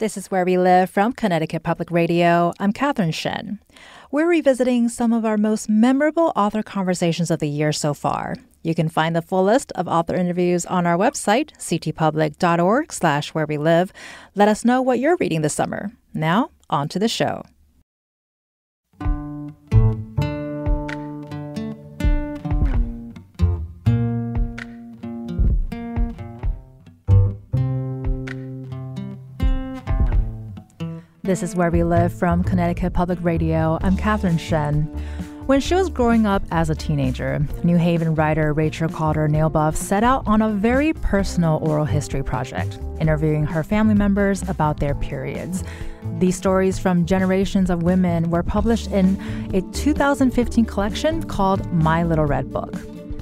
This is Where We Live from Connecticut Public Radio. I'm Catherine Shen. We're revisiting some of our most memorable author conversations of the year so far. You can find the full list of author interviews on our website, ctpublic.org slash where we live. Let us know what you're reading this summer. Now, on to the show. This is Where We Live from Connecticut Public Radio. I'm Catherine Shen. When she was growing up as a teenager, New Haven writer Rachel Kauder Nalebuff set out on a very personal oral history project, interviewing her family members about their periods. These stories from generations of women were published in a 2015 collection called My Little Red Book.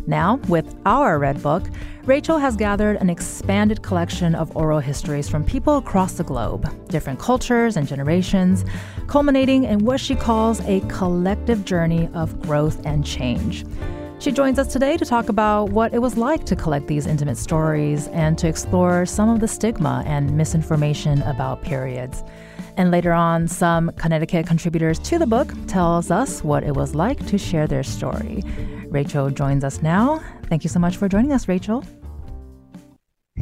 Now, with our Red Book, Rachel has gathered an expanded collection of oral histories from people across the globe, different cultures and generations, culminating in what she calls a collective journey of growth and change. She joins us today to talk about what it was like to collect these intimate stories and to explore some of the stigma and misinformation about periods. And later on, some Connecticut contributors to the book tells us what it was like to share their story. Rachel joins us now. Thank you so much for joining us, Rachel.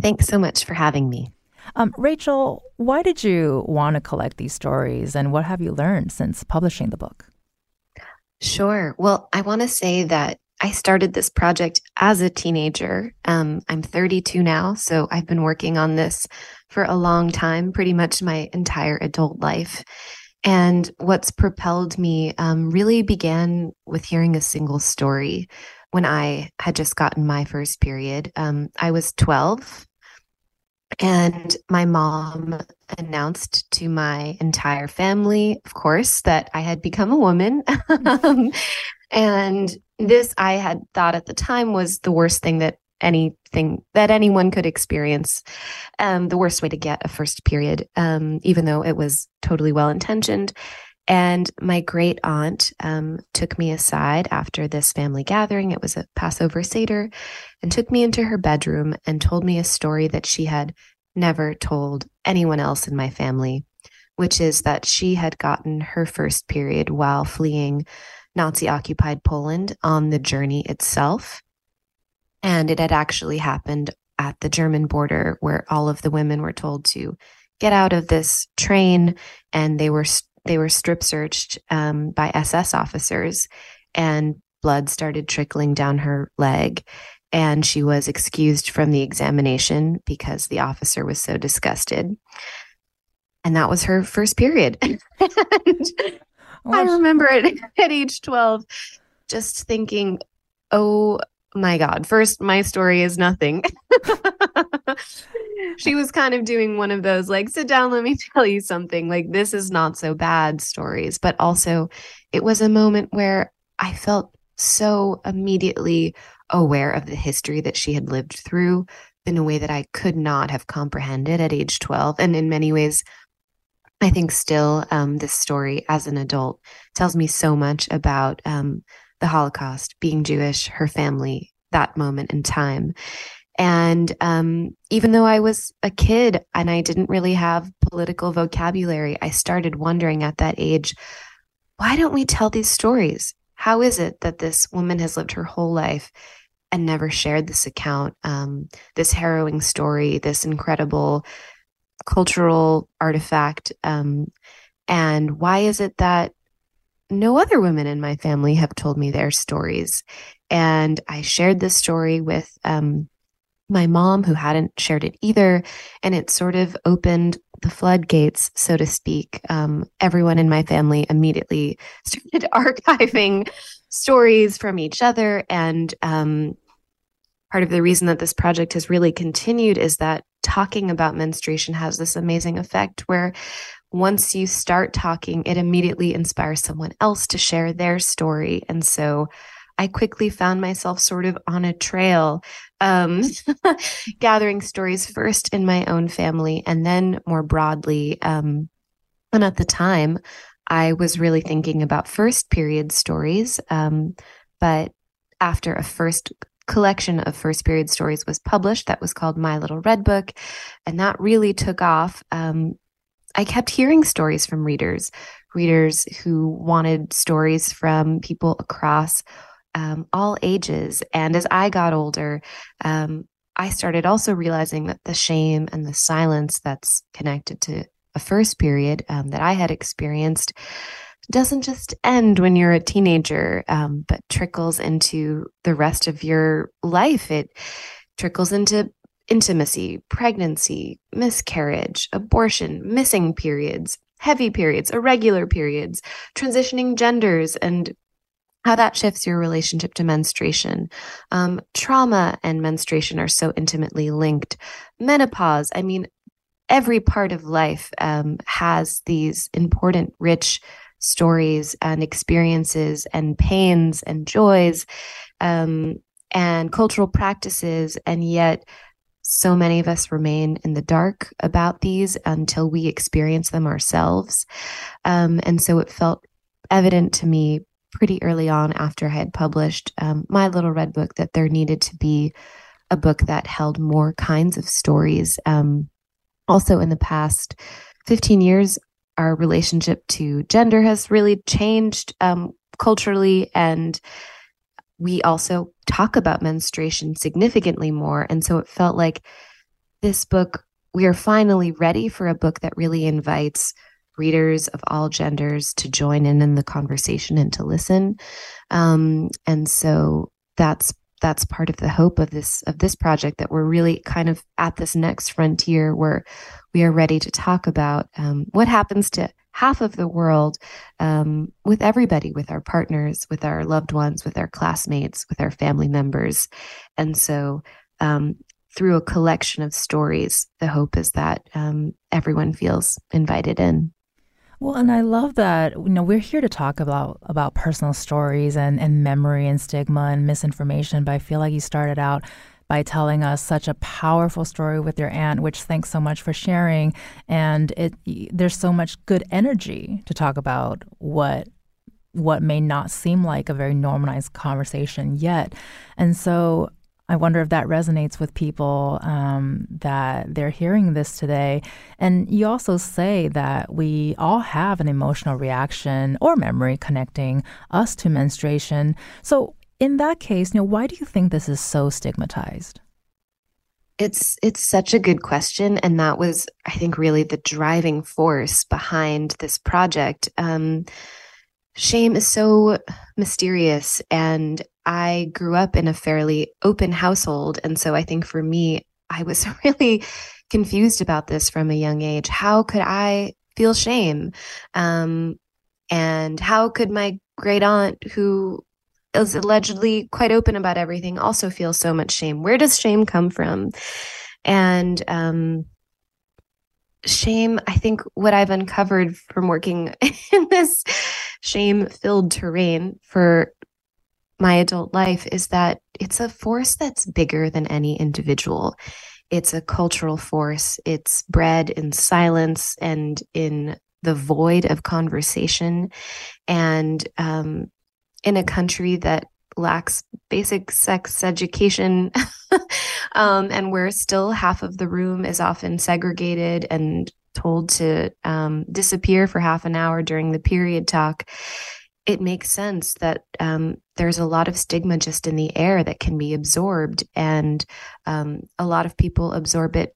Thanks so much for having me. Um, Rachel, why did you want to collect these stories and what have you learned since publishing the book? Sure. Well, I want to say that I started this project as a teenager. Um, I'm 32 now, so I've been working on this for a long time, pretty much my entire adult life. And what's propelled me um, really began with hearing a single story when I had just gotten my first period. Um, I was 12 and my mom announced to my entire family, of course, that I had become a woman. um, and this I had thought at the time was the worst thing that anything that anyone could experience. Um, the worst way to get a first period, um, even though it was totally well intentioned. And my great aunt um, took me aside after this family gathering. It was a Passover Seder and took me into her bedroom and told me a story that she had never told anyone else in my family, which is that she had gotten her first period while fleeing Nazi occupied Poland on the journey itself. And it had actually happened at the German border where all of the women were told to get out of this train and they were they were strip searched um, by SS officers, and blood started trickling down her leg. And she was excused from the examination because the officer was so disgusted. And that was her first period. I remember it at age 12, just thinking, oh my God, first, my story is nothing. she was kind of doing one of those like sit down let me tell you something like this is not so bad stories but also it was a moment where i felt so immediately aware of the history that she had lived through in a way that i could not have comprehended at age 12 and in many ways i think still um, this story as an adult tells me so much about um, the holocaust being jewish her family that moment in time and um, even though I was a kid and I didn't really have political vocabulary, I started wondering at that age why don't we tell these stories? How is it that this woman has lived her whole life and never shared this account, um, this harrowing story, this incredible cultural artifact? Um, and why is it that no other women in my family have told me their stories? And I shared this story with um, my mom, who hadn't shared it either. And it sort of opened the floodgates, so to speak. Um, everyone in my family immediately started archiving stories from each other. And um, part of the reason that this project has really continued is that talking about menstruation has this amazing effect where once you start talking, it immediately inspires someone else to share their story. And so I quickly found myself sort of on a trail, um, gathering stories first in my own family and then more broadly. Um, and at the time, I was really thinking about first period stories. Um, but after a first collection of first period stories was published, that was called My Little Red Book. And that really took off. Um, I kept hearing stories from readers, readers who wanted stories from people across um, all ages. And as I got older, um, I started also realizing that the shame and the silence that's connected to a first period um, that I had experienced doesn't just end when you're a teenager, um, but trickles into the rest of your life. It trickles into intimacy, pregnancy, miscarriage, abortion, missing periods, heavy periods, irregular periods, transitioning genders, and how that shifts your relationship to menstruation. Um, trauma and menstruation are so intimately linked. Menopause, I mean, every part of life um, has these important, rich stories and experiences and pains and joys um, and cultural practices. And yet, so many of us remain in the dark about these until we experience them ourselves. Um, and so it felt evident to me pretty early on after I had published um, my little red book that there needed to be a book that held more kinds of stories. Um, also, in the past 15 years, our relationship to gender has really changed um, culturally and we also talk about menstruation significantly more. And so it felt like this book, we are finally ready for a book that really invites readers of all genders to join in in the conversation and to listen. Um, and so that's that's part of the hope of this of this project that we're really kind of at this next frontier where we are ready to talk about um, what happens to half of the world um, with everybody, with our partners, with our loved ones, with our classmates, with our family members. And so, um, through a collection of stories, the hope is that um, everyone feels invited in. Well, and I love that you know we're here to talk about about personal stories and and memory and stigma and misinformation. But I feel like you started out by telling us such a powerful story with your aunt, which thanks so much for sharing. And it there's so much good energy to talk about what what may not seem like a very normalized conversation yet. And so I wonder if that resonates with people um, that they're hearing this today. And you also say that we all have an emotional reaction or memory connecting us to menstruation. So, in that case, you know, why do you think this is so stigmatized? It's it's such a good question, and that was, I think, really the driving force behind this project. Um, shame is so mysterious, and I grew up in a fairly open household, and so I think for me, I was really confused about this from a young age. How could I feel shame? Um, and how could my great aunt, who is allegedly quite open about everything also feels so much shame. Where does shame come from? And um, shame, I think what I've uncovered from working in this shame filled terrain for my adult life is that it's a force that's bigger than any individual. It's a cultural force. It's bred in silence and in the void of conversation. And um, in a country that lacks basic sex education um, and where still half of the room is often segregated and told to um, disappear for half an hour during the period talk it makes sense that um, there's a lot of stigma just in the air that can be absorbed. And um, a lot of people absorb it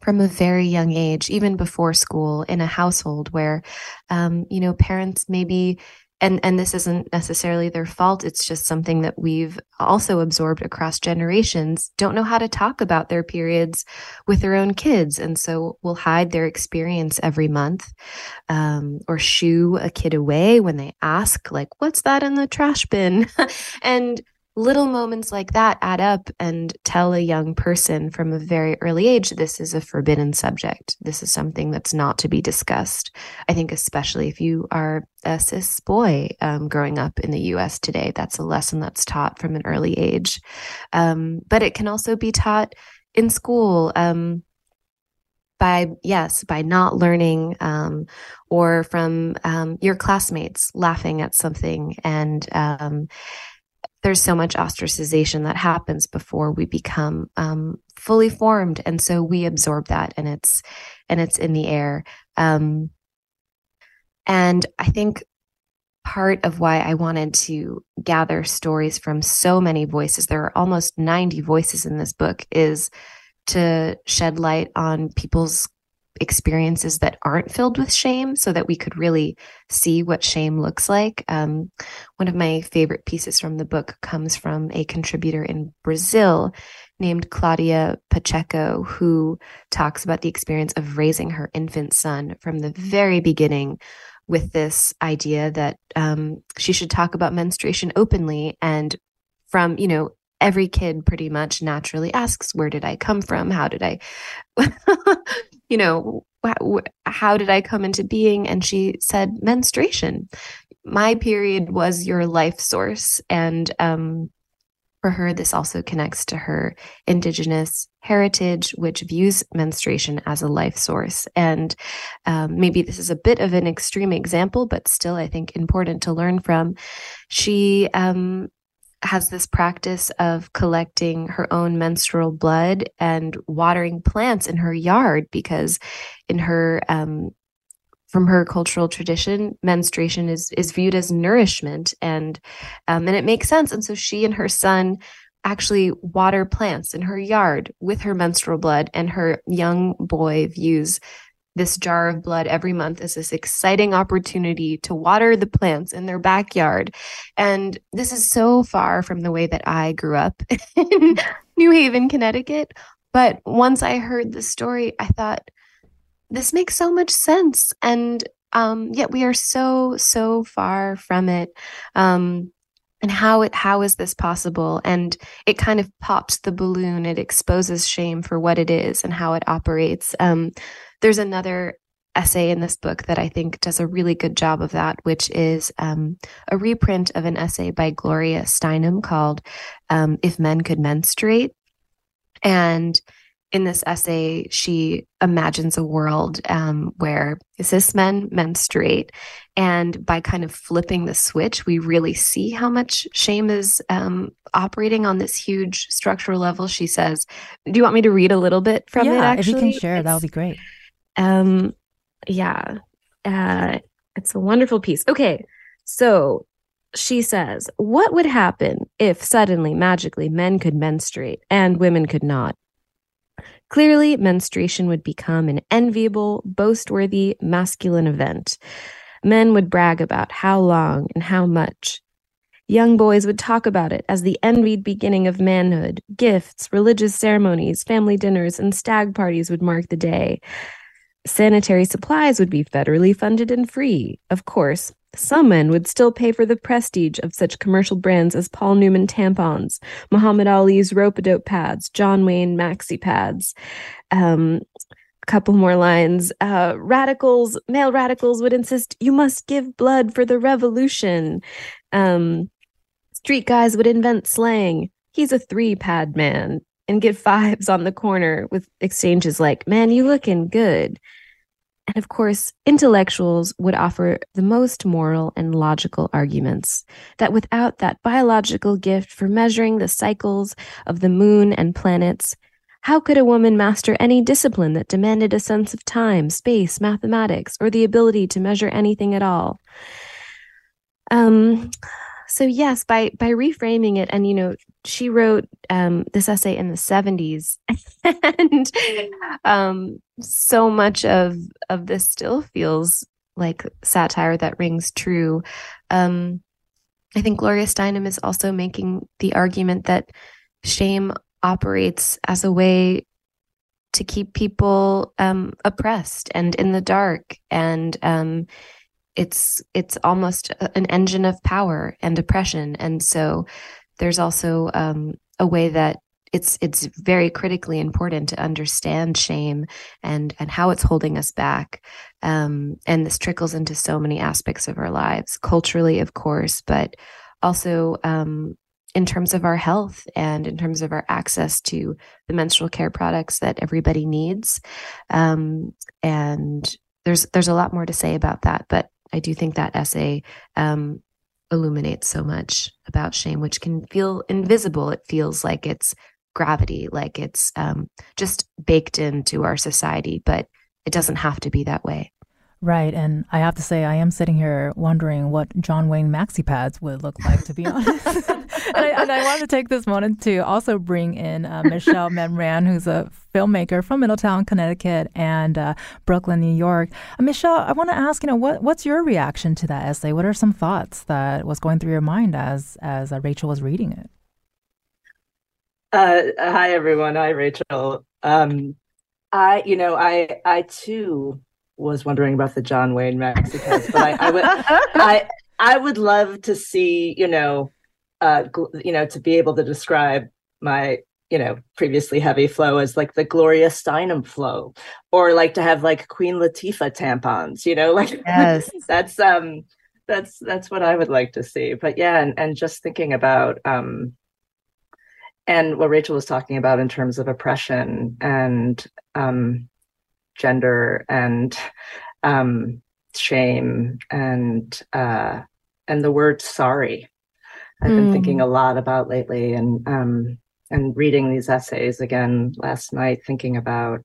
from a very young age even before school in a household where um, you know parents maybe and and this isn't necessarily their fault. It's just something that we've also absorbed across generations. Don't know how to talk about their periods with their own kids. And so will hide their experience every month um, or shoo a kid away when they ask like what's that in the trash bin? And little moments like that add up and tell a young person from a very early age this is a forbidden subject. This is something that's not to be discussed. I think, especially if you are a cis boy um, growing up in the US today, that's a lesson that's taught from an early age. Um, but it can also be taught in school. Um, by yes by not learning um, or from um, your classmates laughing at something and um, there's so much ostracization that happens before we become um, fully formed. And so we absorb that and it's and it's in the air. Um, and I think part of why I wanted to gather stories from so many voices, there are almost 90 voices in this book, is to shed light on people's experiences that aren't filled with shame so that we could really see what shame looks like. Um, one of my favorite pieces from the book comes from a contributor in Brazil named Claudia Pacheco, who talks about the experience of raising her infant son from the very beginning with this idea that um, she should talk about menstruation openly and from, you know, every kid pretty much naturally asks, Where did I come from? How did I, you know, how did I come into being? And she said, Menstruation. My period was your life source. And um, for her, this also connects to her indigenous heritage, which views menstruation as a life source. And um, maybe this is a bit of an extreme example, but still, I think important to learn from. She um, has this practice of collecting her own menstrual blood and watering plants in her yard because in her um, from her cultural tradition menstruation is is viewed as nourishment and um, and it makes sense. And so she and her son actually water plants in her yard with her menstrual blood and her young boy views this jar of blood every month is this exciting opportunity to water the plants in their backyard. And this is so far from the way that I grew up in New Haven, Connecticut. But once I heard the story, I thought, this makes so much sense. And um, yet we are so, so far from it. Um, and how it how is this possible and it kind of pops the balloon it exposes shame for what it is and how it operates um, there's another essay in this book that I think does a really good job of that, which is um, a reprint of an essay by Gloria Steinem called um, If Men Could Menstruate. And in this essay, she imagines a world um, where cis men menstruate. And by kind of flipping the switch, we really see how much shame is um, operating on this huge structural level. She says, Do you want me to read a little bit from yeah, it? Actually, if you can share, that would be great. Um, yeah, uh, it's a wonderful piece. Okay, so she says, What would happen if suddenly, magically, men could menstruate and women could not? Clearly, menstruation would become an enviable, boast worthy masculine event. Men would brag about how long and how much. Young boys would talk about it as the envied beginning of manhood. Gifts, religious ceremonies, family dinners, and stag parties would mark the day. Sanitary supplies would be federally funded and free. Of course, some men would still pay for the prestige of such commercial brands as Paul Newman tampons, Muhammad Ali's rope-a-dope pads, John Wayne maxi pads. Um, a couple more lines. Uh, radicals, male radicals would insist you must give blood for the revolution. Um, street guys would invent slang. He's a three pad man and get fives on the corner with exchanges like, man, you looking good. And of course, intellectuals would offer the most moral and logical arguments that without that biological gift for measuring the cycles of the moon and planets, how could a woman master any discipline that demanded a sense of time, space, mathematics, or the ability to measure anything at all? Um, so yes, by by reframing it, and you know, she wrote um, this essay in the seventies, and um, so much of of this still feels like satire that rings true. Um, I think Gloria Steinem is also making the argument that shame operates as a way to keep people um, oppressed and in the dark. And um, it's it's almost an engine of power and oppression. And so there's also um, a way that it's it's very critically important to understand shame and and how it's holding us back. Um, and this trickles into so many aspects of our lives culturally of course but also um, in terms of our health and in terms of our access to the menstrual care products that everybody needs. Um, and there's there's a lot more to say about that but I do think that essay um, illuminates so much about shame, which can feel invisible. It feels like it's gravity, like it's um, just baked into our society, but it doesn't have to be that way. Right. And I have to say, I am sitting here wondering what John Wayne maxi pads would look like, to be honest. and, I, and I want to take this moment to also bring in uh, Michelle Memran, who's a filmmaker from Middletown, Connecticut, and uh, Brooklyn, New York. Uh, Michelle, I want to ask, you know, what, what's your reaction to that essay? What are some thoughts that was going through your mind as, as uh, Rachel was reading it? Uh, hi, everyone. Hi, Rachel. Um, I, you know, I, I too was wondering about the John Wayne Mexicans, but I, I would I I would love to see you know uh you know to be able to describe my you know previously heavy flow as like the Gloria Steinem flow, or like to have like Queen Latifah tampons. You know, like yes, that's um that's that's what I would like to see. But yeah, and and just thinking about um and what Rachel was talking about in terms of oppression and um gender and um, shame and uh, and the word sorry. I've been thinking a hmm. lot about lately, and um, and reading these essays again last night, thinking about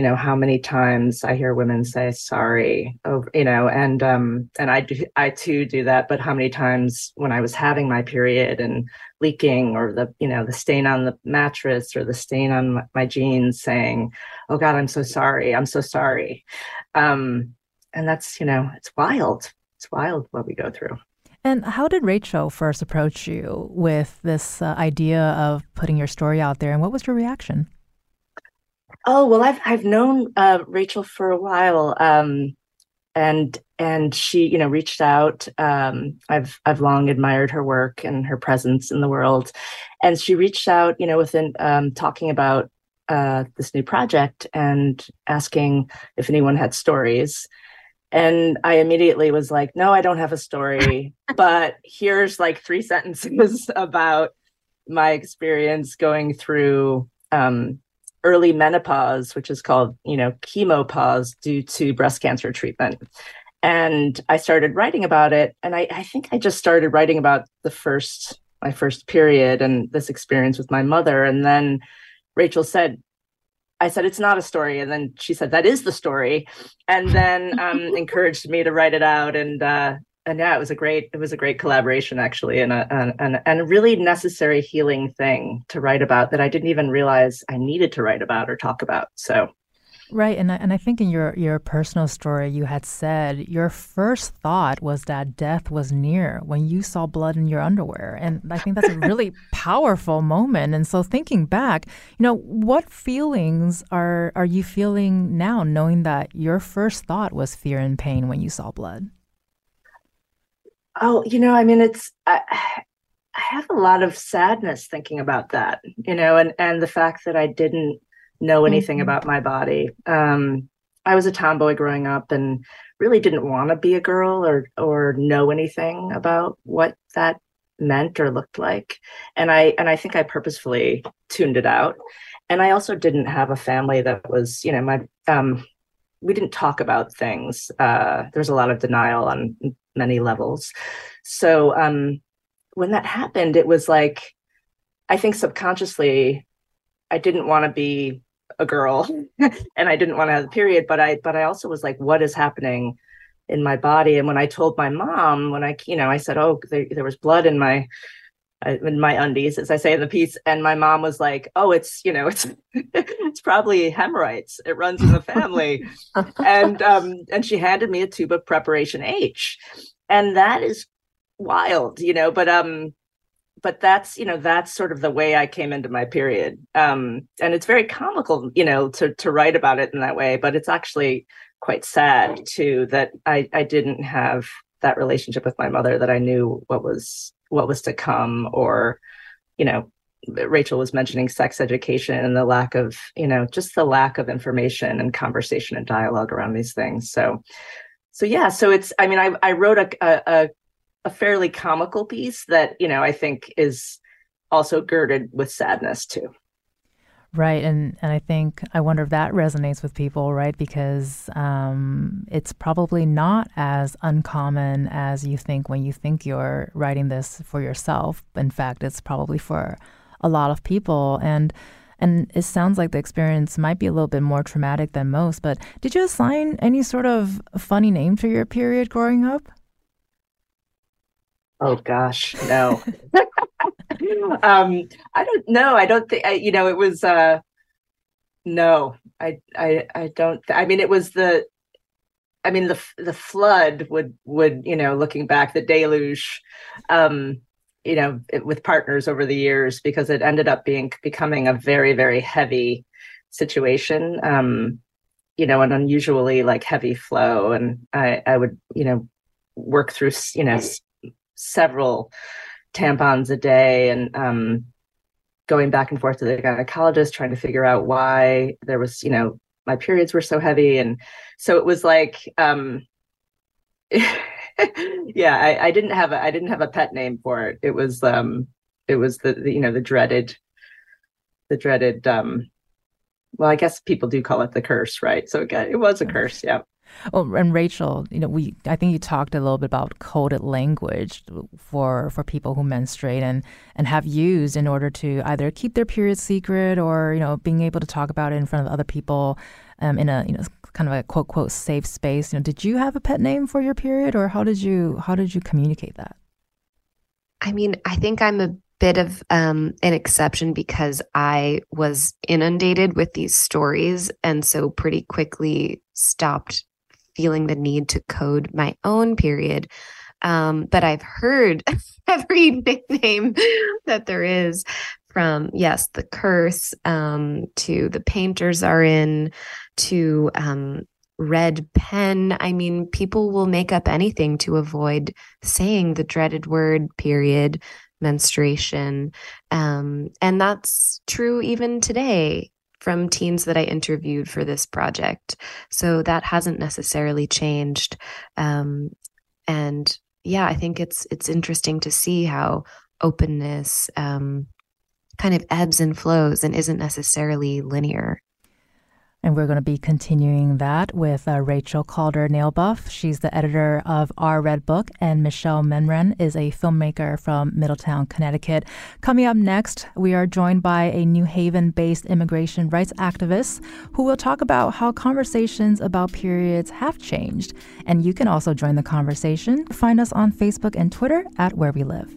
you know how many times I hear women say sorry over you know and um and I do I too do that but how many times when I was having my period and leaking or the you know the stain on the mattress or the stain on my jeans saying oh god I'm so sorry I'm so sorry um and that's you know it's wild it's wild what we go through. And how did Rachel first approach you with this uh, idea of putting your story out there and what was your reaction Oh well, I've I've known uh, Rachel for a while, um, and and she you know reached out. Um, I've I've long admired her work and her presence in the world, and she reached out you know within um, talking about uh, this new project and asking if anyone had stories. And I immediately was like, no, I don't have a story, but here's like three sentences about my experience going through um, early menopause, which is called, you know, chemopause due to breast cancer treatment. And I started writing about it. And I, I think I just started writing about the first, my first period and this experience with my mother. And then Rachel said, I said, it's not a story. And then she said, that is the story. And then um, encouraged me to write it out. And uh, and yeah, it was a great it was a great collaboration actually, and a and and a really necessary healing thing to write about that I didn't even realize I needed to write about or talk about. So. Right, and I, and I think in your your personal story, you had said your first thought was that death was near when you saw blood in your underwear, and I think that's a really powerful moment. And so, thinking back, you know, what feelings are are you feeling now, knowing that your first thought was fear and pain when you saw blood? Oh, you know, I mean, it's I, I have a lot of sadness thinking about that, you know, and and the fact that I didn't know anything mm-hmm. about my body. Um, I was a tomboy growing up and really didn't want to be a girl or or know anything about what that meant or looked like. And I and I think I purposefully tuned it out. And I also didn't have a family that was, you know, my um we didn't talk about things. Uh, there was a lot of denial on many levels. So um, when that happened, it was like, I think subconsciously, I didn't want to be a girl and I didn't want to have a period, but I, but I also was like, what is happening in my body? And when I told my mom, when I, you know, I said, oh, there, there was blood in my, in my undies, as I say in the piece, and my mom was like, "Oh, it's you know, it's it's probably hemorrhoids. It runs in the family," and um, and she handed me a tube of preparation H, and that is wild, you know. But um, but that's you know that's sort of the way I came into my period, um, and it's very comical, you know, to to write about it in that way. But it's actually quite sad too that I I didn't have that relationship with my mother that I knew what was what was to come or you know rachel was mentioning sex education and the lack of you know just the lack of information and conversation and dialogue around these things. So so yeah so it's i mean i, I wrote a, a a fairly comical piece that you know i think is also girded with sadness too Right, and and I think I wonder if that resonates with people, right? Because um, it's probably not as uncommon as you think when you think you're writing this for yourself. In fact, it's probably for a lot of people, and And it sounds like the experience might be a little bit more traumatic than most, but did you assign any sort of funny name to your period growing up? Oh gosh, no. um, I don't know. I don't think you know. It was uh, no. I I I don't. I mean, it was the. I mean, the the flood would would you know, looking back, the deluge. Um, you know, it, with partners over the years because it ended up being becoming a very very heavy situation. Um, you know, an unusually like heavy flow, and I I would you know work through you know several tampons a day and um, going back and forth to the gynecologist trying to figure out why there was you know my periods were so heavy. And so it was like um yeah I, I didn't have a i didn't have a pet name for it. It was um it was the, the you know the dreaded the dreaded um well i guess people do call it the curse right? So it was a curse yeah Oh, and Rachel, you know, we I think you talked a little bit about coded language for for people who menstruate and and have used in order to either keep their period secret or you know being able to talk about it in front of other people um, in a you know kind of a quote quote safe space. You know, did you have a pet name for your period, or how did you how did you communicate that? I mean, I think I'm a bit of um, an exception because I was inundated with these stories and so pretty quickly stopped feeling the need to code my own period. Um, but I've heard every nickname that there is from, yes, the curse um, to the painters are in to um, red pen. I mean, people will make up anything to avoid saying the dreaded word period, menstruation. Um, and that's true even today from teens that I interviewed for this project. So that hasn't necessarily changed. Um, and yeah, I think it's it's interesting to see how openness um, kind of ebbs and flows and isn't necessarily linear. And we're going to be continuing that with uh, Rachel Kauder Nalebuff. She's the editor of Our Red Book, and Michelle Memran is a filmmaker from Middletown, Connecticut. Coming up next, we are joined by a New Haven based immigration rights activist who will talk about how conversations about periods have changed. And you can also join the conversation. Find us on Facebook and Twitter at Where We Live.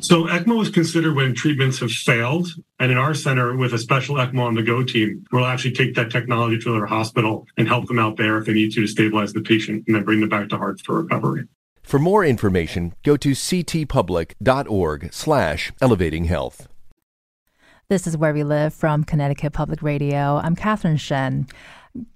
So ECMO is considered when treatments have failed. And in our center, with a special ECMO on the go team, we'll actually take that technology to their hospital and help them out there if they need to to stabilize the patient and then bring them back to Hartford recovery. For more information, go to ctpublic.org slash elevating health. This is Where We Live from Connecticut Public Radio. I'm Catherine Shen.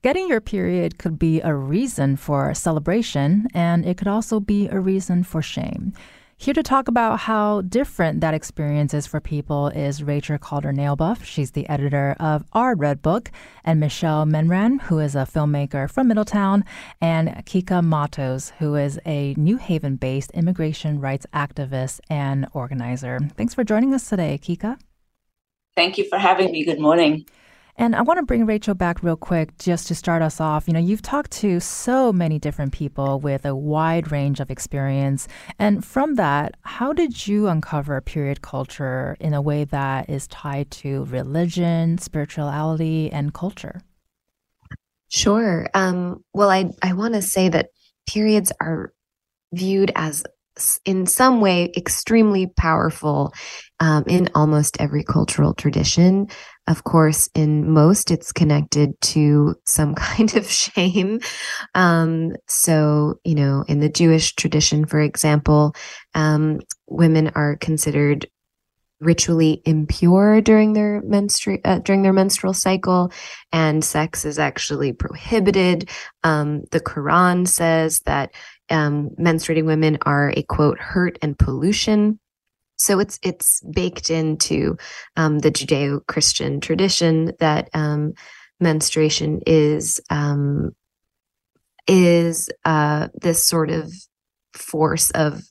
Getting your period could be a reason for celebration, and it could also be a reason for shame. Here to talk about how different that experience is for people is Rachel Kauder Nalebuff. She's the editor of Our Red Book, and Michelle Memran, who is a filmmaker from Middletown, and Kica Matos, who is a New Haven based immigration rights activist and organizer. Thanks for joining us today, Kica. Thank you for having me. Good morning. And I want to bring Rachel back real quick just to start us off. You know, you've talked to so many different people with a wide range of experience. And from that, how did you uncover period culture in a way that is tied to religion, spirituality, and culture? Sure. Um, well, I, I want to say that periods are viewed as in some way extremely powerful um, in almost every cultural tradition. Of course, in most, it's connected to some kind of shame. Um, so, you know, in the Jewish tradition, for example, um, women are considered ritually impure during their menstru- uh, during their menstrual cycle and sex is actually prohibited um, the quran says that um, menstruating women are a quote hurt and pollution so it's it's baked into um, the judeo-christian tradition that um, menstruation is um, is uh, this sort of force of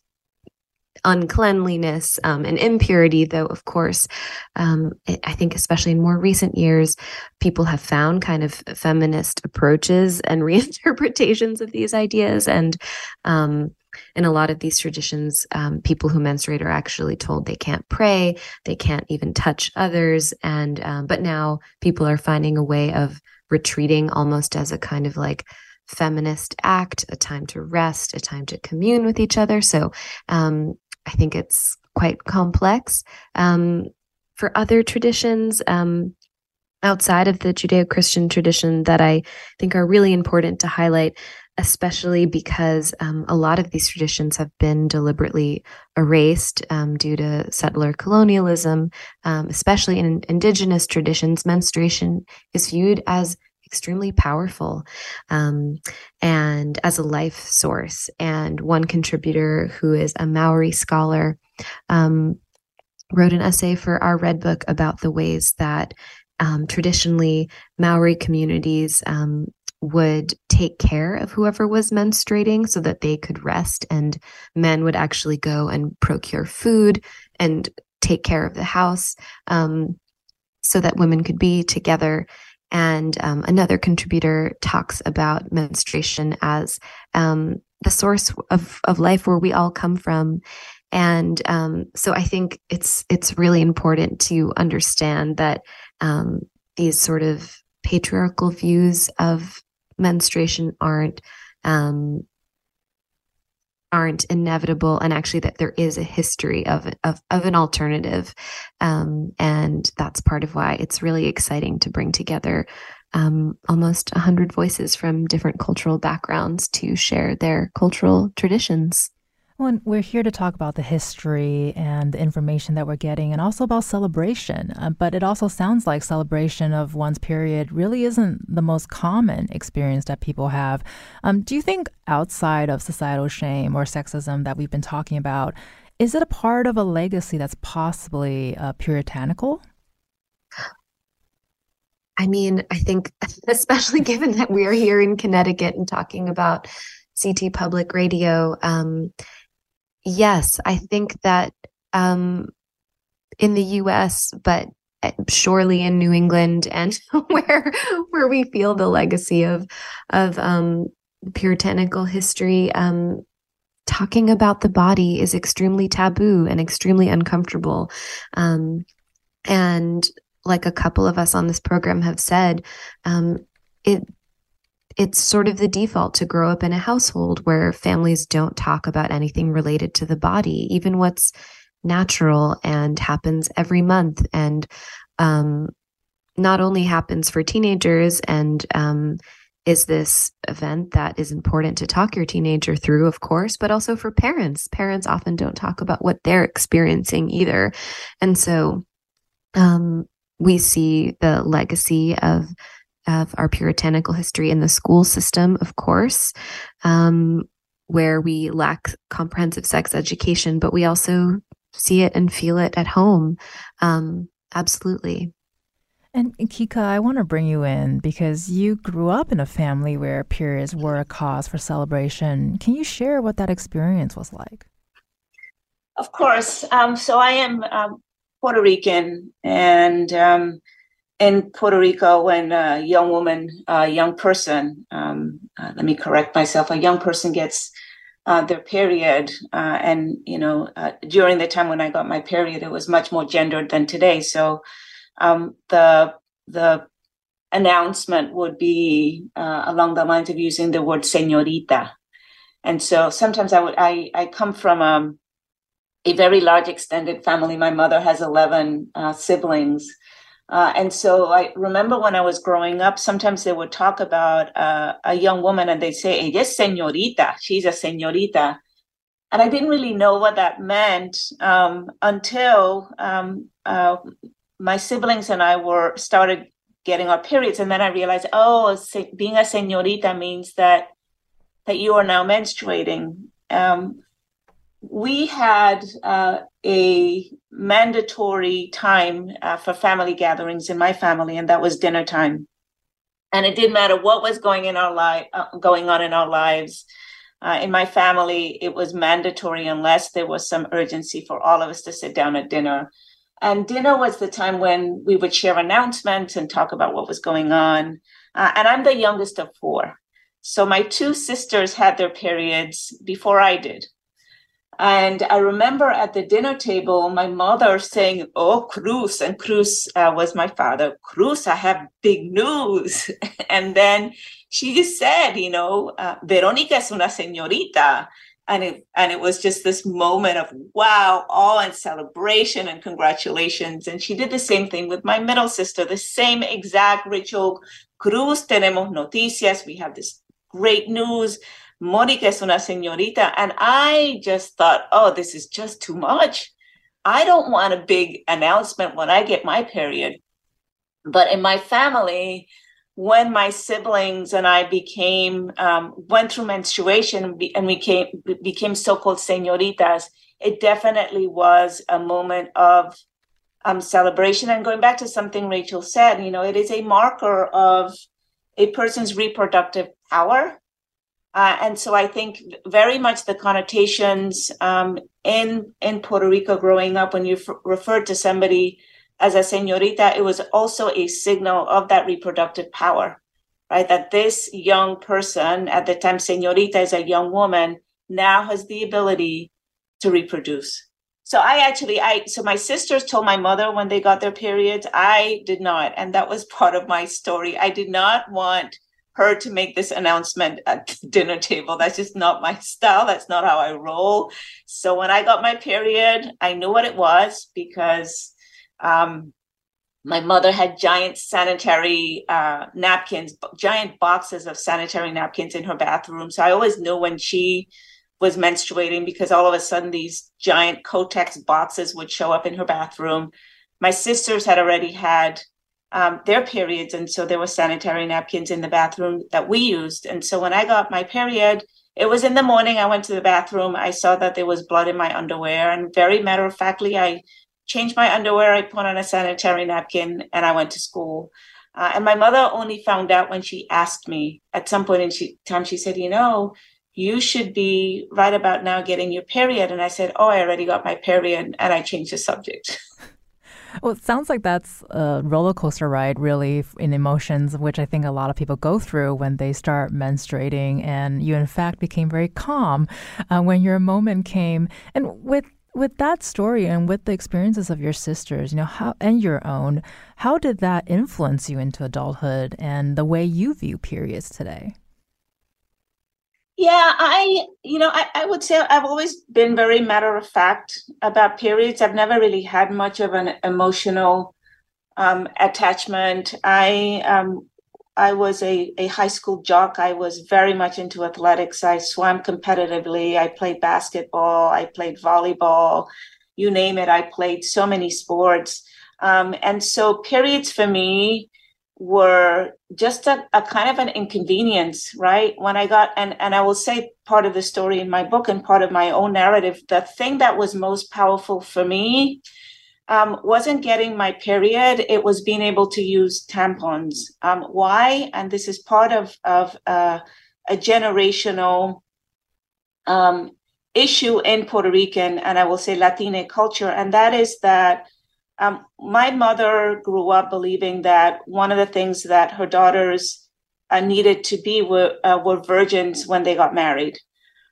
uncleanliness um, and impurity, though, of course, um, I think, especially in more recent years, people have found kind of feminist approaches and reinterpretations of these ideas. And um, in a lot of these traditions, um, people who menstruate are actually told they can't pray, they can't even touch others. And, um, but now people are finding a way of retreating almost as a kind of like, feminist act, a time to rest, a time to commune with each other. So um, I think it's quite complex. Um, for other traditions, um, outside of the Judeo Christian tradition that I think are really important to highlight, especially because um, a lot of these traditions have been deliberately erased um, due to settler colonialism, um, especially in indigenous traditions. Menstruation is viewed as extremely powerful um, and as a life source. And one contributor who is a Maori scholar um, wrote an essay for our Red Book about the ways that um, traditionally Maori communities um, would take care of whoever was menstruating so that they could rest, and men would actually go and procure food and take care of the house um, so that women could be together and um, another contributor talks about menstruation as um, the source of, of life where we all come from. And um, so I think it's it's really important to understand that um, these sort of patriarchal views of menstruation aren't um, aren't inevitable and actually that there is a history of of, of an alternative um, and that's part of why it's really exciting to bring together um, almost 100 voices from different cultural backgrounds to share their cultural traditions well, we're here to talk about the history and the information that we're getting, and also about celebration. Uh, but it also sounds like celebration of one's period really isn't the most common experience that people have. Um, do you think outside of societal shame or sexism that we've been talking about, is it a part of a legacy that's possibly uh, puritanical? I mean, I think, especially given that we're here in Connecticut and talking about CT Public Radio. Um, yes, I think that um, in the U.S., but eh, surely in New England and where where we feel the legacy of of um, puritanical history, um, talking about the body is extremely taboo and extremely uncomfortable. Um, and like a couple of us on this program have said, um, it it's sort of the default to grow up in a household where families don't talk about anything related to the body, even what's natural and happens every month. And um, not only happens for teenagers and um, is this event that is important to talk your teenager through, of course, but also for parents. Parents often don't talk about what they're experiencing either. And so um, we see the legacy of of our puritanical history in the school system, of course, um, where we lack comprehensive sex education, but we also see it and feel it at home. Um, absolutely. And Kica, I want to bring you in because you grew up in a family where periods were a cause for celebration. Can you share what that experience was like? Of course. Um, so I am um, Puerto Rican, and um, in Puerto Rico, when a young woman, a young person, um, uh, let me correct myself, a young person gets uh, their period, uh, and you know, uh, during the time when I got my period, it was much more gendered than today. So um, the the announcement would be uh, along the lines of using the word "señorita," and so sometimes I would I I come from um, a very large extended family. My mother has eleven uh, siblings Uh, and so I remember when I was growing up, sometimes they would talk about uh, a young woman and they'd say, ella es señorita, she's a señorita. And I didn't really know what that meant um, until um, uh, my siblings and I were started getting our periods. And then I realized, oh, being a señorita means that that you are now menstruating. Um, we had uh, a mandatory time uh, for family gatherings in my family, and that was dinner time. And it didn't matter what was going in our life, uh, going on in our lives. Uh, in my family, it was mandatory unless there was some urgency for all of us to sit down at dinner. And dinner was the time when we would share announcements and talk about what was going on. Uh, and I'm the youngest of four. So my two sisters had their periods before I did. And I remember at the dinner table, my mother saying, Oh, Cruz. And Cruz uh, was my father. Cruz, I have big news. and then she just said, You know, uh, Veronica es una señorita. And it, and it was just this moment of wow, awe and celebration and congratulations. And she did the same thing with my middle sister, the same exact ritual. Cruz, tenemos noticias. We have this great news. Mónica es una señorita. And I just thought, oh, this is just too much. I don't want a big announcement when I get my period. But in my family, when my siblings and I became um, went through menstruation and we became became so-called señoritas, it definitely was a moment of um, celebration. And going back to something Rachel said, you know, it is a marker of a person's reproductive power uh, and so I think very much the connotations um, in in Puerto Rico growing up, when you f- referred to somebody as a señorita, it was also a signal of that reproductive power, right? That this young person, at the time, señorita is a young woman, now has the ability to reproduce. So I actually, I so my sisters told my mother when they got their periods. I did not, and that was part of my story. I did not want her to make this announcement at the dinner table. That's just not my style. That's not how I roll. So when I got my period, I knew what it was because um, my mother had giant sanitary uh, napkins, giant boxes of sanitary napkins in her bathroom. So I always knew when she was menstruating because all of a sudden these giant Kotex boxes would show up in her bathroom. My sisters had already had um, their periods. And so there were sanitary napkins in the bathroom that we used. And so when I got my period, it was in the morning. I went to the bathroom. I saw that there was blood in my underwear. And very matter of factly, I changed my underwear. I put on a sanitary napkin and I went to school. Uh, and my mother only found out when she asked me at some point in she, time, she said, You know, you should be right about now getting your period. And I said, Oh, I already got my period. And I changed the subject. Well, it sounds like that's a roller coaster ride, really, in emotions, which I think a lot of people go through when they start menstruating. And you, in fact, became very calm uh, when your moment came. And with with that story and with the experiences of your sisters, you know, how and your own, how did that influence you into adulthood and the way you view periods today? Yeah, I, you know, I, I would say I've always been very matter of fact about periods. I've never really had much of an emotional um, attachment. I, um, I was a, a high school jock. I was very much into athletics. I swam competitively. I played basketball. I played volleyball. You name it. I played so many sports. Um, and so periods for me were just a, a, kind of an inconvenience right? When i got and and i will say part of the story in my book and part of my own narrative the thing that was most powerful for me um, wasn't getting my period. It was being able to use tampons. Um, why? And this is part of of uh, a generational um, issue in puerto rican and i will say latina culture. And that is that um, my mother grew up believing that one of the things that her daughters uh, needed to be were, uh, were virgins when they got married.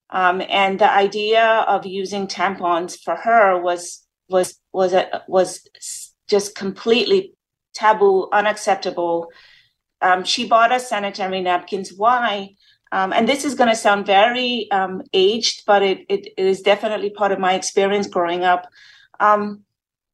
Um, and the idea of using tampons for her was was was a, was just completely taboo, unacceptable. Um, she bought us sanitary napkins. Why? Um, and this is going to sound very um, aged, but it, it, it is definitely part of my experience growing up. Um,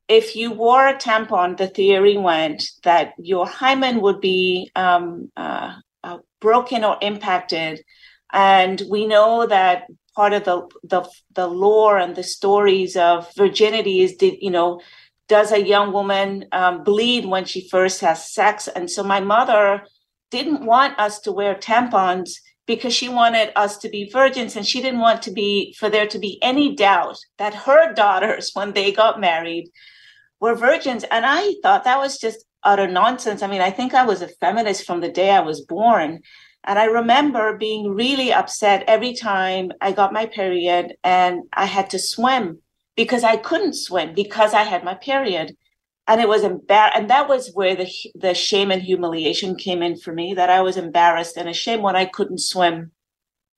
if you wore a tampon, the theory went that your hymen would be um, uh, uh, broken or impacted. And we know that part of the, the the lore and the stories of virginity is, did you know, does a young woman um, bleed when she first has sex? And so my mother didn't want us to wear tampons because she wanted us to be virgins and she didn't want to be for there to be any doubt that her daughters when they got married were virgins. And i thought that was just utter nonsense. I mean i think i was a feminist from the day i was born. And i remember being really upset every time i got my period and i had to swim because i couldn't swim because i had my period. And it was embar- and that was where the the shame and humiliation came in for me that I was embarrassed and ashamed when I couldn't swim.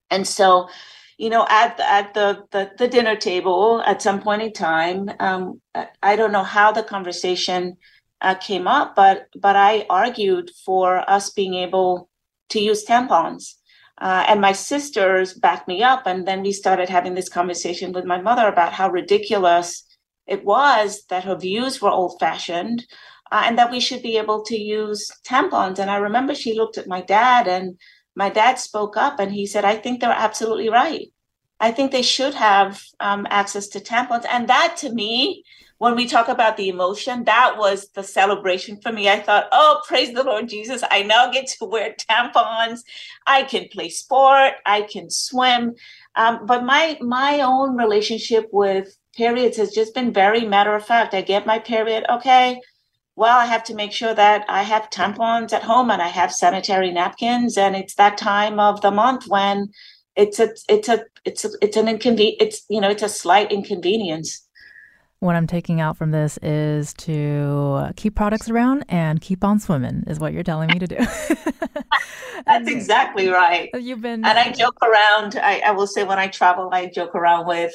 And so you know at the, at the, the the dinner table at some point in time um, I don't know how the conversation uh, came up but but I argued for us being able to use tampons uh, and my sisters backed me up and then we started having this conversation with my mother about how ridiculous it was that her views were old fashioned uh, and that we should be able to use tampons. And I remember she looked at my dad, and my dad spoke up and he said, I think they're absolutely right. I think they should have um, access to tampons. And that to me, when we talk about the emotion, that was the celebration for me. I thought, oh, praise the Lord Jesus. I now get to wear tampons. I can play sport. I can swim. Um, but my my own relationship with periods has just been very matter of fact. I get my period, okay. Well, I have to make sure that I have tampons at home and I have sanitary napkins, and it's that time of the month when it's a it's a it's a, it's an inconvenience. It's you know it's a slight inconvenience. What I'm taking out from this is to keep products around and keep on swimming, is what you're telling me to do. That's exactly right. You've been, and I joke around. I, I will say when I travel, I joke around with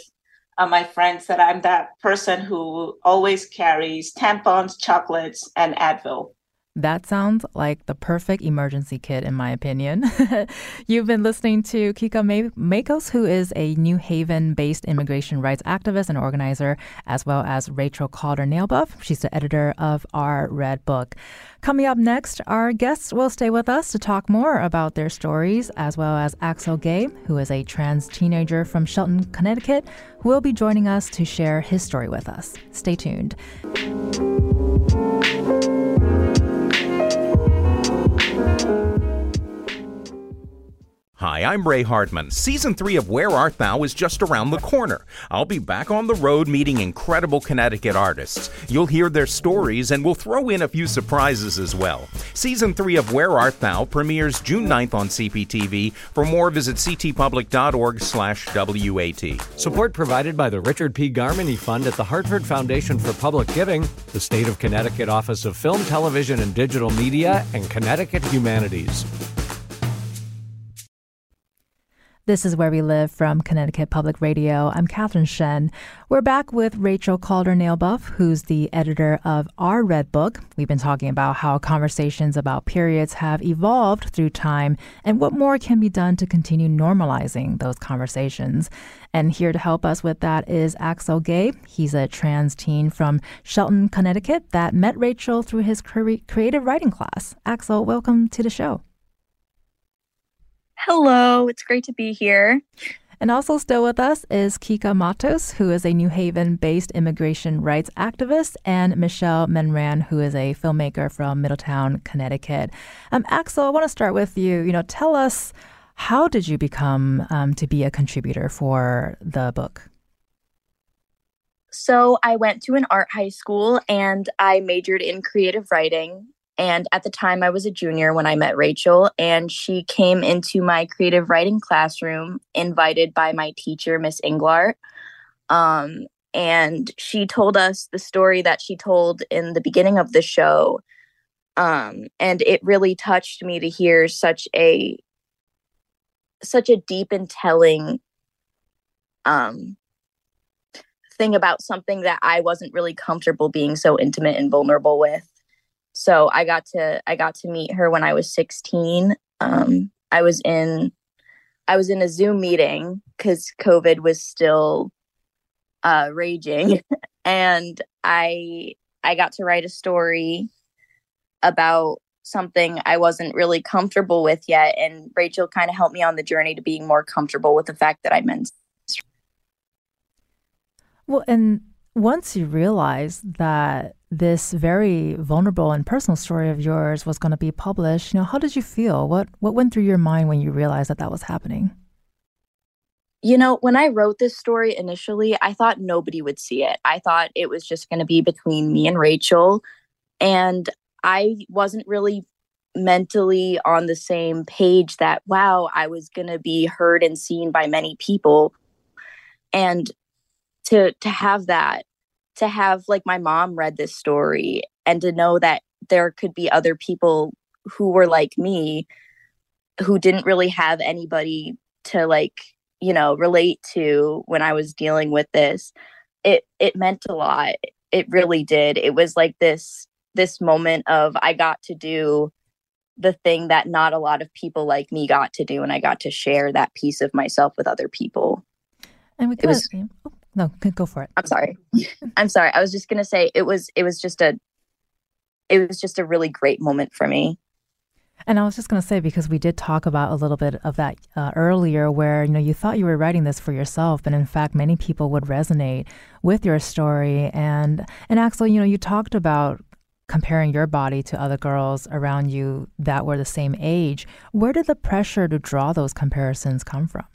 uh, my friends that I'm that person who always carries tampons, chocolates, and Advil. That sounds like the perfect emergency kit, in my opinion. You've been listening to Kica Matos, who is a New Haven based immigration rights activist and organizer, as well as Rachel Kauder Nalebuff. She's the editor of our Red Book. Coming up next, our guests will stay with us to talk more about their stories, as well as Axel Gay, who is a trans teenager from Shelton, Connecticut, who will be joining us to share his story with us. Stay tuned. Hi, I'm Ray Hardman. Season 3 of Where Art Thou is just around the corner. I'll be back on the road meeting incredible Connecticut artists. You'll hear their stories and we'll throw in a few surprises as well. Season 3 of Where Art Thou premieres June 9th on CPTV. For more, visit ctpublic.org/wat. Support provided by the Richard P. Garmany Fund at the Hartford Foundation for Public Giving, the State of Connecticut Office of Film, Television, and Digital Media, and Connecticut Humanities. This is Where We Live from Connecticut Public Radio. I'm Catherine Shen. We're back with Rachel Kauder Nalebuff, who's the editor of our Red Book. We've been talking about how conversations about periods have evolved through time and what more can be done to continue normalizing those conversations. And here to help us with that is Axel Gay. He's a trans teen from Shelton, Connecticut that met Rachel through his creative writing class. Axel, welcome to the show. Hello, it's great to be here. And also still with us is Kica Matos, who is a New Haven based immigration rights activist, and Michelle Memran, who is a filmmaker from Middletown, Connecticut. Um, Axel, I want to start with you. You know, tell us how did you become um, to be a contributor for the book? So I went to an art high school and I majored in creative writing. And at the time, I was a junior when I met Rachel, and she came into my creative writing classroom invited by my teacher, Miss Englart. Um, and she told us the story that she told in the beginning of the show. Um, and it really touched me to hear such a such a deep and telling um, thing about something that I wasn't really comfortable being so intimate and vulnerable with so i got to i got to meet her when i was 16 um, i was in i was in a zoom meeting because covid was still uh, raging and I I got to write a story about something I wasn't really comfortable with yet. And Rachel kind of helped me on the journey to being more comfortable with the fact that I meant. Well, and once you realize that this very vulnerable and personal story of yours was going to be published, you know, how did you feel? What what went through your mind when you realized that that was happening? You know, when I wrote this story initially, I thought nobody would see it. I thought it was just going to be between me and Rachel. And I wasn't really mentally on the same page that, wow, I was going to be heard and seen by many people. And to to have that to have like my mom read this story and to know that there could be other people who were like me who didn't really have anybody to like you know relate to when i was dealing with this it it meant a lot. It really did. It was like this this moment of i got to do the thing that not a lot of people like me got to do and i got to share that piece of myself with other people. And we it was, oh, no go for it i'm sorry i'm sorry i was just going to say it was it was just a it was just a really great moment for me and I was just going to say because we did talk about a little bit of that uh, earlier, where you know you thought you were writing this for yourself, but in fact, many people would resonate with your story. And and Axel, you know, you talked about comparing your body to other girls around you that were the same age. Where did the pressure to draw those comparisons come from?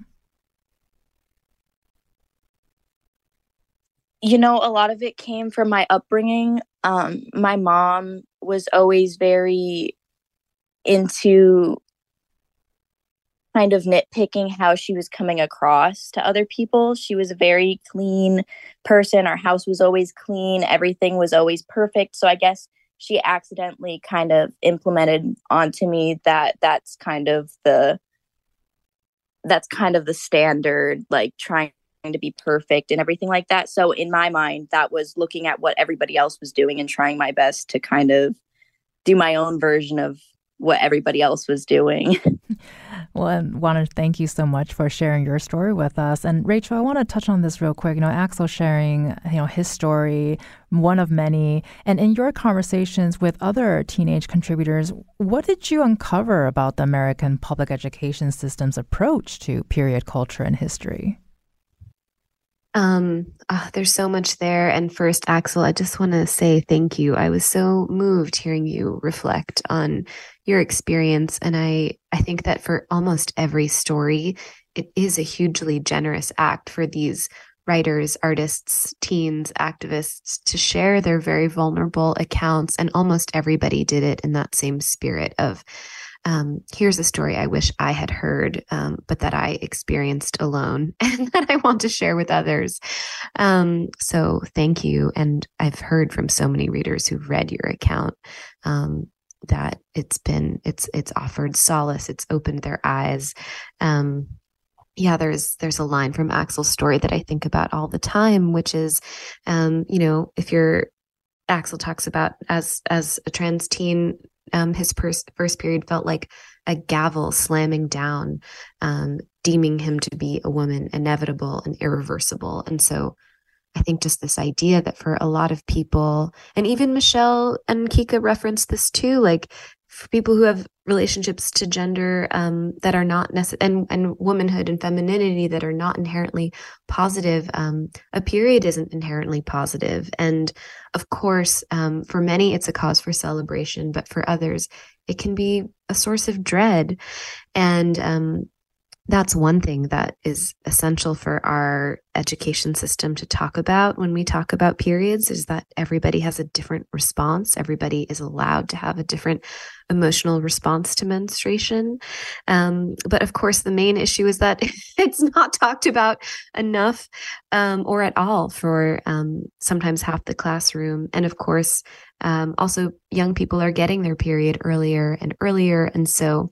You know, a lot of it came from my upbringing. Um, my mom was always very into kind of nitpicking how she was coming across to other people. She was a very clean person. Our house was always clean, everything was always perfect. So I guess she accidentally kind of implemented onto me that that's kind of the that's kind of the standard like trying to be perfect and everything like that. So in my mind that was looking at what everybody else was doing and trying my best to kind of do my own version of what everybody else was doing. well, I want to thank you so much for sharing your story with us. And Rachel, I want to touch on this real quick. You know, Axel sharing, you know, his story, one of many, and in your conversations with other teenage contributors, what did you uncover about the American public education system's approach to period culture and history? Um, oh, there's so much there. And first, Axel, I just want to say thank you. I was so moved hearing you reflect on your experience. And I, I think that for almost every story, it is a hugely generous act for these writers, artists, teens, activists to share their very vulnerable accounts. And almost everybody did it in that same spirit of um, here's a story I wish I had heard, um, but that I experienced alone and that I want to share with others. Um, so thank you. And I've heard from so many readers who've read your account um, that it's been it's it's offered solace. It's opened their eyes. Um, yeah, there's there's a line from Axel's story that I think about all the time, which is, um, you know, if you're Axel talks about as as a trans teen um, his pers- first period felt like a gavel slamming down, um, deeming him to be a woman, inevitable and irreversible. And so I think just this idea that for a lot of people, and even Michelle and Kica referenced this too, like for people who have relationships to gender um, that are not necessary and, and womanhood and femininity that are not inherently positive um, a period isn't inherently positive. And of course um, for many it's a cause for celebration but for others it can be a source of dread. And um, that's one thing that is essential for our education system to talk about when we talk about periods is that everybody has a different response. Everybody is allowed to have a different emotional response to menstruation. Um, but of course the main issue is that it's not talked about enough um, or at all for um, sometimes half the classroom. And of course um, also young people are getting their period earlier and earlier. And so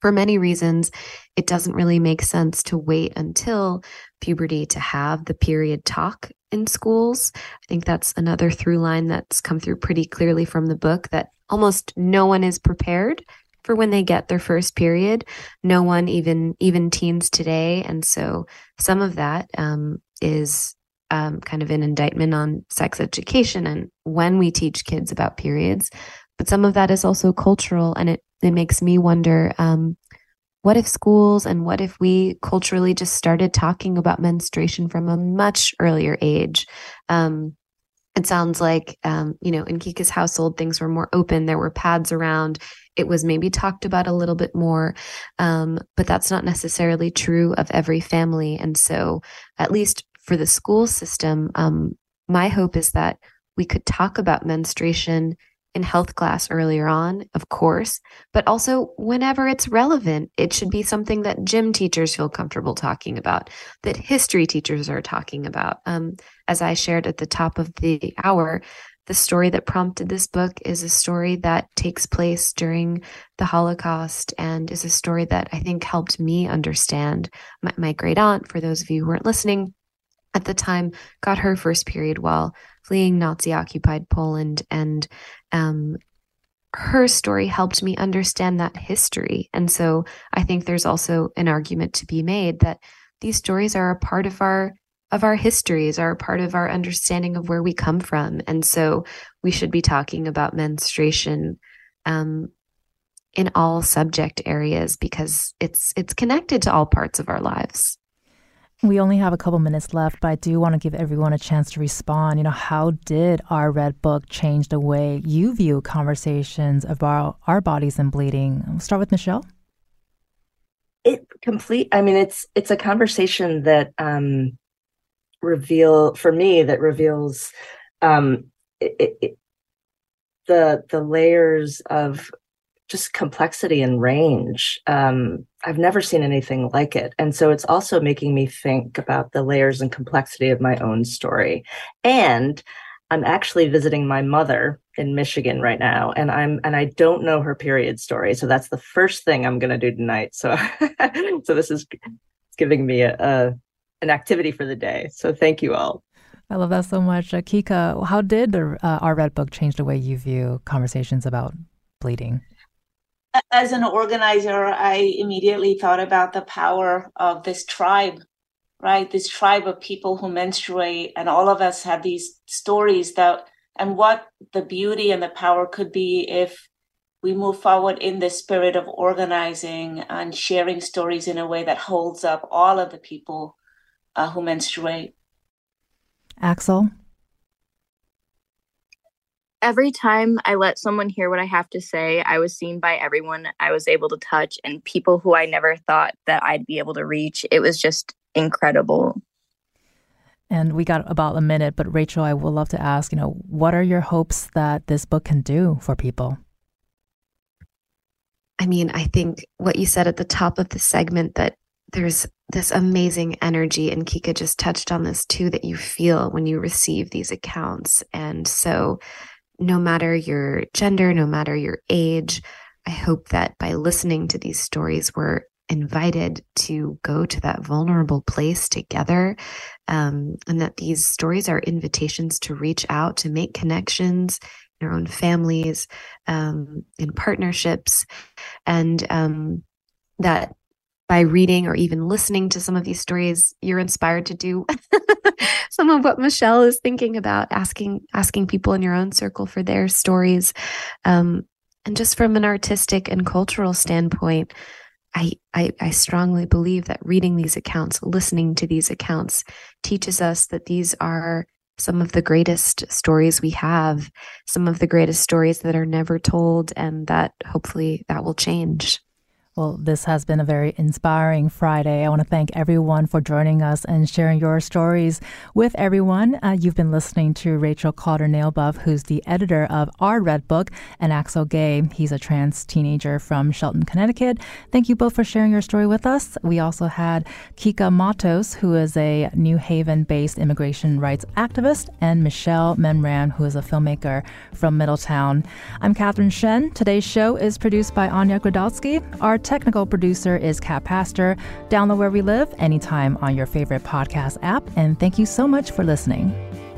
for many reasons, it doesn't really make sense to wait until puberty to have the period talk in schools. I think that's another through line that's come through pretty clearly from the book that almost no one is prepared for when they get their first period. No one, even even teens today, and so some of that um, is um, kind of an indictment on sex education and when we teach kids about periods, but some of that is also cultural, and it it makes me wonder. Um, what if schools and what if we culturally just started talking about menstruation from a much earlier age? Um, it sounds like, um, you know, in Kica's household, things were more open. There were pads around. It was maybe talked about a little bit more. Um, but that's not necessarily true of every family. And so, at least for the school system, um, my hope is that we could talk about menstruation in health class earlier on, of course, but also whenever it's relevant. It should be something that gym teachers feel comfortable talking about, that history teachers are talking about. Um, as I shared at the top of the hour, the story that prompted this book is a story that takes place during the Holocaust and is a story that I think helped me understand my, my great aunt, for those of you who weren't listening at the time, got her first period while fleeing Nazi occupied Poland. And um, her story helped me understand that history. And so I think there's also an argument to be made that these stories are a part of our of our histories are a part of our understanding of where we come from and so we should be talking about menstruation um, in all subject areas because it's it's connected to all parts of our lives we only have a couple minutes left, but I do want to give everyone a chance to respond. You know, how did our red book change the way you view conversations about our bodies and bleeding? We'll start with Michelle. It complete. I mean, it's it's a conversation that um, reveal for me that reveals um, it, it, the the layers of just complexity and range. Um, I've never seen anything like it. And so it's also making me think about the layers and complexity of my own story. And I'm actually visiting my mother in Michigan right now and I'm and I don't know her period story. So that's the first thing I'm going to do tonight. So so this is giving me a, a, an activity for the day. So thank you all. I love that so much. Uh, Kica, how did uh, our Red Book change the way you view conversations about bleeding? As an organizer, I immediately thought about the power of this tribe, right? This tribe of people who menstruate, and all of us have these stories that, and what the beauty and the power could be if we move forward in the spirit of organizing and sharing stories in a way that holds up all of the people uh, who menstruate. Axel? Every time I let someone hear what I have to say, I was seen by everyone I was able to touch and people who I never thought that I'd be able to reach. It was just incredible. And we got about a minute, but Rachel, I would love to ask, you know, what are your hopes that this book can do for people? I mean, I think what you said at the top of the segment that there's this amazing energy, and Kica just touched on this too, that you feel when you receive these accounts. And so no matter your gender, no matter your age, I hope that by listening to these stories, we're invited to go to that vulnerable place together. Um, and that these stories are invitations to reach out, to make connections in our own families, um, in partnerships, and um, that by reading or even listening to some of these stories, you're inspired to do some of what Michelle is thinking about, asking asking people in your own circle for their stories. Um, and just from an artistic and cultural standpoint, I, I, I strongly believe that reading these accounts, listening to these accounts, teaches us that these are some of the greatest stories we have, some of the greatest stories that are never told, and that hopefully that will change. Well, this has been a very inspiring Friday. I want to thank everyone for joining us and sharing your stories with everyone. Uh, you've been listening to Rachel Kauder Nalebuff, who's the editor of Our Red Book, and Axel Gay. He's a trans teenager from Shelton, Connecticut. Thank you both for sharing your story with us. We also had Kica Matos, who is a New Haven based immigration rights activist, and Michelle Memran, who is a filmmaker from Middletown. I'm Catherine Shen. Today's show is produced by Anya Grodowski. Our technical producer is Cat Pastor. Download Where We Live anytime on your favorite podcast app. And thank you so much for listening.